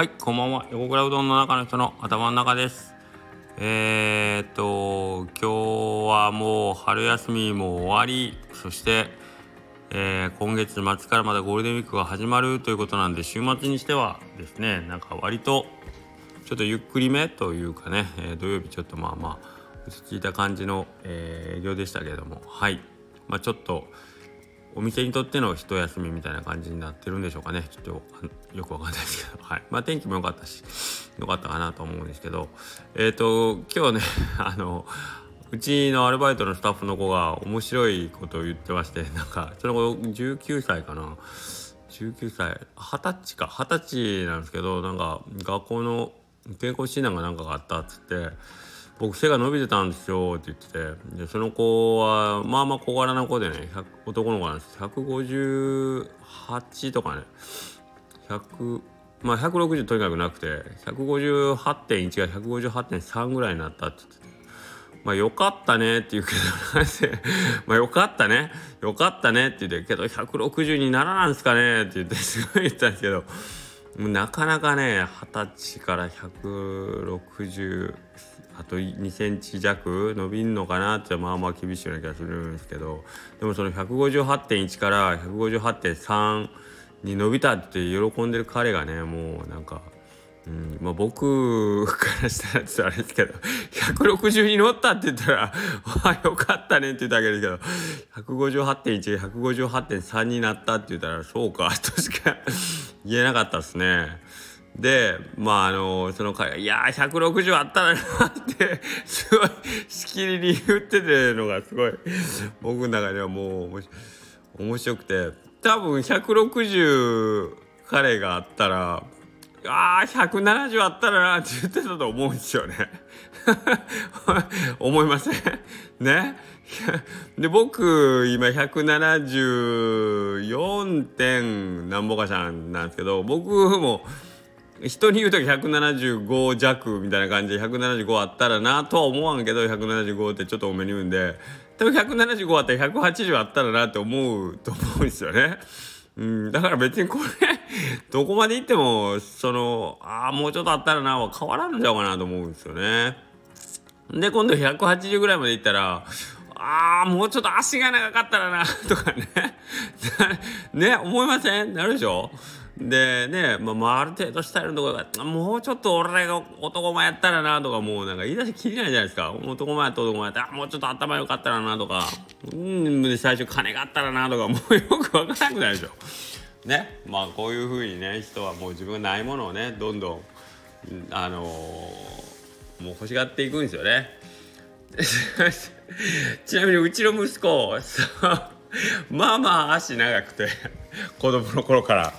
はい、こんばんは。横倉うどんの中の人の頭の中です。えー、っと、今日はもう春休みも終わり、そして、えー、今月末からまだゴールデンウィークが始まるということなんで、週末にしてはですね、なんか割とちょっとゆっくりめというかね、えー、土曜日ちょっとまあまあ落ち着いた感じの、え、営業でしたけれども、はい、まあ、ちょっと、お店にとっての一休みみたいな感じになってるんでしょうかね。ちょっとよくわかんないですけど。はい。まあ天気も良かったし良かったかなと思うんですけど。えっ、ー、と今日ね あのうちのアルバイトのスタッフの子が面白いことを言ってましてなんかその子19歳かな。19歳二十歳か。二十歳なんですけどなんか学校の健康診断が何かがあったっつって僕背が伸びてたんですよって言ってて。でその子はまあまあ小柄な子でね男の子なんです。158とかね。100まあ160とにかくなくて158.1が158.3ぐらいになったって言ってて。まあよかったねって言うけど まあよかったね。よかったねって言ってけど160にならなんですかねって言ってすごい言ったんですけど。なかなかね二十歳から160あと2センチ弱伸びんのかなってまあまあ厳しいような気がするんですけどでもその158.1から158.3に伸びたって喜んでる彼がねもうなんか、うんまあ、僕からしたらちょっとあれですけど160に乗ったって言ったら「わ あよかったね」って言ったわけですけど158.1が158.3になったって言ったら「そうか」としか言えなかったですね。でまああのその彼が「いやー160あったらな」って すごいしきりに言っててのがすごい僕の中ではもう面白くて多分160彼があったら「あー170あったらな」って言ってたと思うんですよね。思いません？ね？で僕今174点なんぼかしゃんなんですけど僕も。人に言う時175弱みたいな感じで175あったらなとは思わんけど175ってちょっと多めに言うんで。多分175あったら180あったらなって思うと思うんですよね。うん、だから別にこれ どこまで行ってもそのああもうちょっとあったらなは変わらんのちゃうかなと思うんですよね。で今度180ぐらいまで行ったらああもうちょっと足が長かったらなとかね。ね思いません？なるでしょ？でね、まあ、まあ、ある程度スタイルのところがもうちょっと俺が男前やったらなとかもうなんか言い出しきりないじゃないですか男前やった男前やったらもうちょっと頭良かったらなとかうん最初金があったらなとかもうよく分からなくないでしょ。ねまあこういうふうにね人はもう自分がないものをねどんどんあのー、もう欲しがっていくんですよね。ちなみにうちの息子まあまあ足長くて子供の頃から。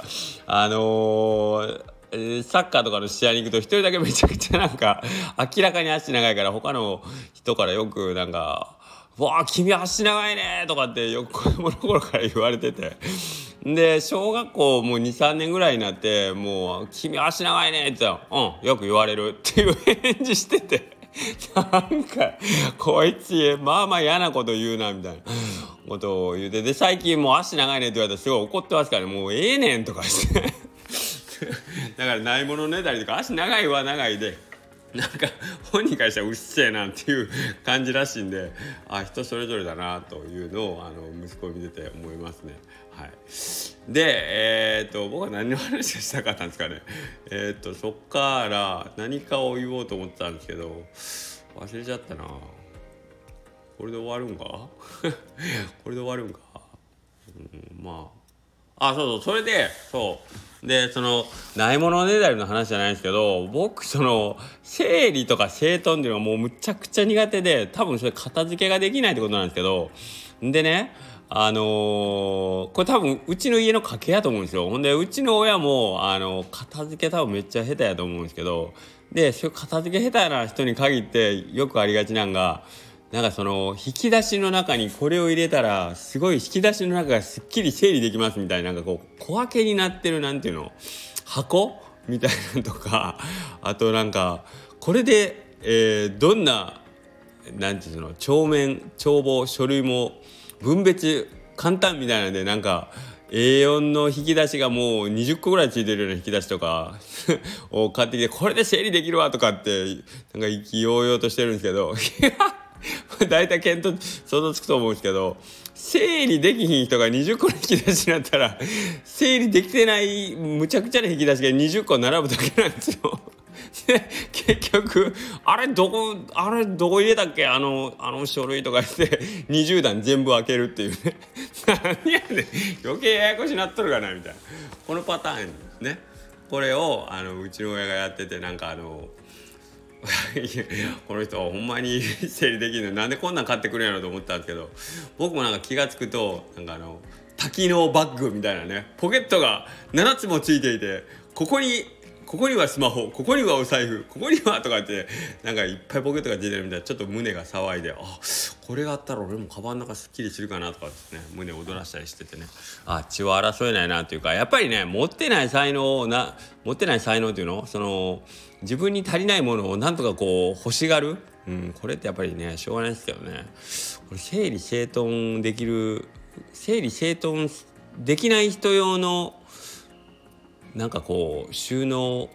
あのー、サッカーとかの試合に行くと一人だけめちゃくちゃなんか明らかに足長いから他の人からよくなんか「わあ君足長いね」とかってよく子供の頃から言われてて。で小学校もう23年ぐらいになってもう「君足長いね」って言ったら「うんよく言われる」っていう返事してて。なんかこいつまあまあ嫌なこと言うなみたいな。ことを言うてで最近もう足長いねって言われたらすごい怒ってますからもうええねんとかして だからないものねだりとか足長いは長いでなんか本人からしたらうっせえなっていう感じらしいんであ人それぞれだなというのをあの息子を見てて思いますね。はい、で、えー、っと僕は何の話をしたかったんですかね。えー、っとそっから何かを言おうと思ってたんですけど忘れちゃったな。これで終わるんか？これで終わるんか、うん、まあ。あそうそうそれでそう。でそのないものねだりの話じゃないんですけど僕その生理とか整頓っていうのはもうむちゃくちゃ苦手で多分それ片付けができないってことなんですけどでねあのー、これ多分うちの家の家系やと思うんですよ。ほんでうちの親もあの片付け多分めっちゃ下手やと思うんですけどでそういう片付け下手な人に限ってよくありがちなんがなんかその引き出しの中にこれを入れたらすごい引き出しの中がすっきり整理できますみたいななんかこう小分けになってるなんていうの箱みたいなのとか あとなんかこれで、えー、どんななんていうの帳面帳簿書類も分別簡単みたいなんでなんか A4 の引き出しがもう20個ぐらいついてるような引き出しとか を買ってきてこれで整理できるわとかってなんか意気揚々としてるんですけど 大体見当想像つくと思うんですけど整理できひん人が20個の引き出しになったら整理できてないむちゃくちゃな引き出しが20個並ぶだけなんですよ。で結局あれどこあれどこ入れたっけ？あのあの書類とかして20段全部開けるっていうね。何やねん。余計ややこしなっとるかなみたいな。このパターンですね。これをあのうちの親がやっててなんかあの この人はほんまに整理できるのなんでこんなん買ってくるんやろと思ったんですけど僕もなんか気が付くとなんかあの多機能バッグみたいなねポケットが7つもついていてここにここにはスマホここにはお財布ここにはとかってなんかいっぱいポケットが出てるみたいなちょっと胸が騒いであこれがあったら俺もカバンの中すっきりするかなとかですね胸を躍らしたりしててね。あ血は争えないなというかやっぱりね持ってない才能をな持ってない才能っていうの？その自分に足りないものをなんとかこう欲しがる、うん、これってやっぱりねしょうがないですけどね。これ整理整頓できる整理整頓できない人用のなんかこう収納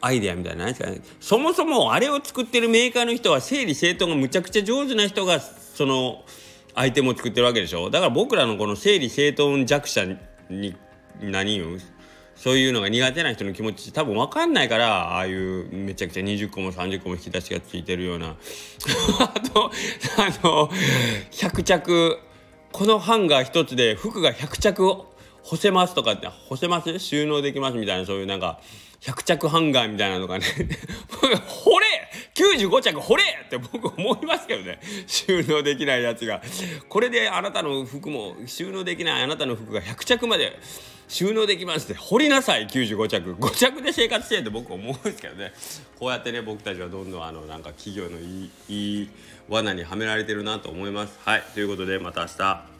アイデアみたいななですかね。そもそもあれを作ってるメーカーの人は整理整頓がむちゃくちゃ上手な人がそのアイテムを作ってるわけでしょ。だから僕らのこの整理整頓弱者に何言うそういうのが苦手な人の気持ち多分分かんないからああいうめちゃくちゃ20個も30個も引き出しがついてるような。あとあの100着。このハンガー一つで服が100着干せますとかって干せます?収納できますみたいなそういうなんか100着ハンガーみたいなのがね 掘れ !95 着掘れ!って僕思いますけどね。収納できないやつが。これであなたの服も収納できないあなたの服が100着まで収納できますって。掘りなさい95着。5着で生活してって僕思うんですけどね。こうやってね僕たちはどんどんあのなんか企業のいいいい罠にはめられてるなと思います。はい。ということでまた明日。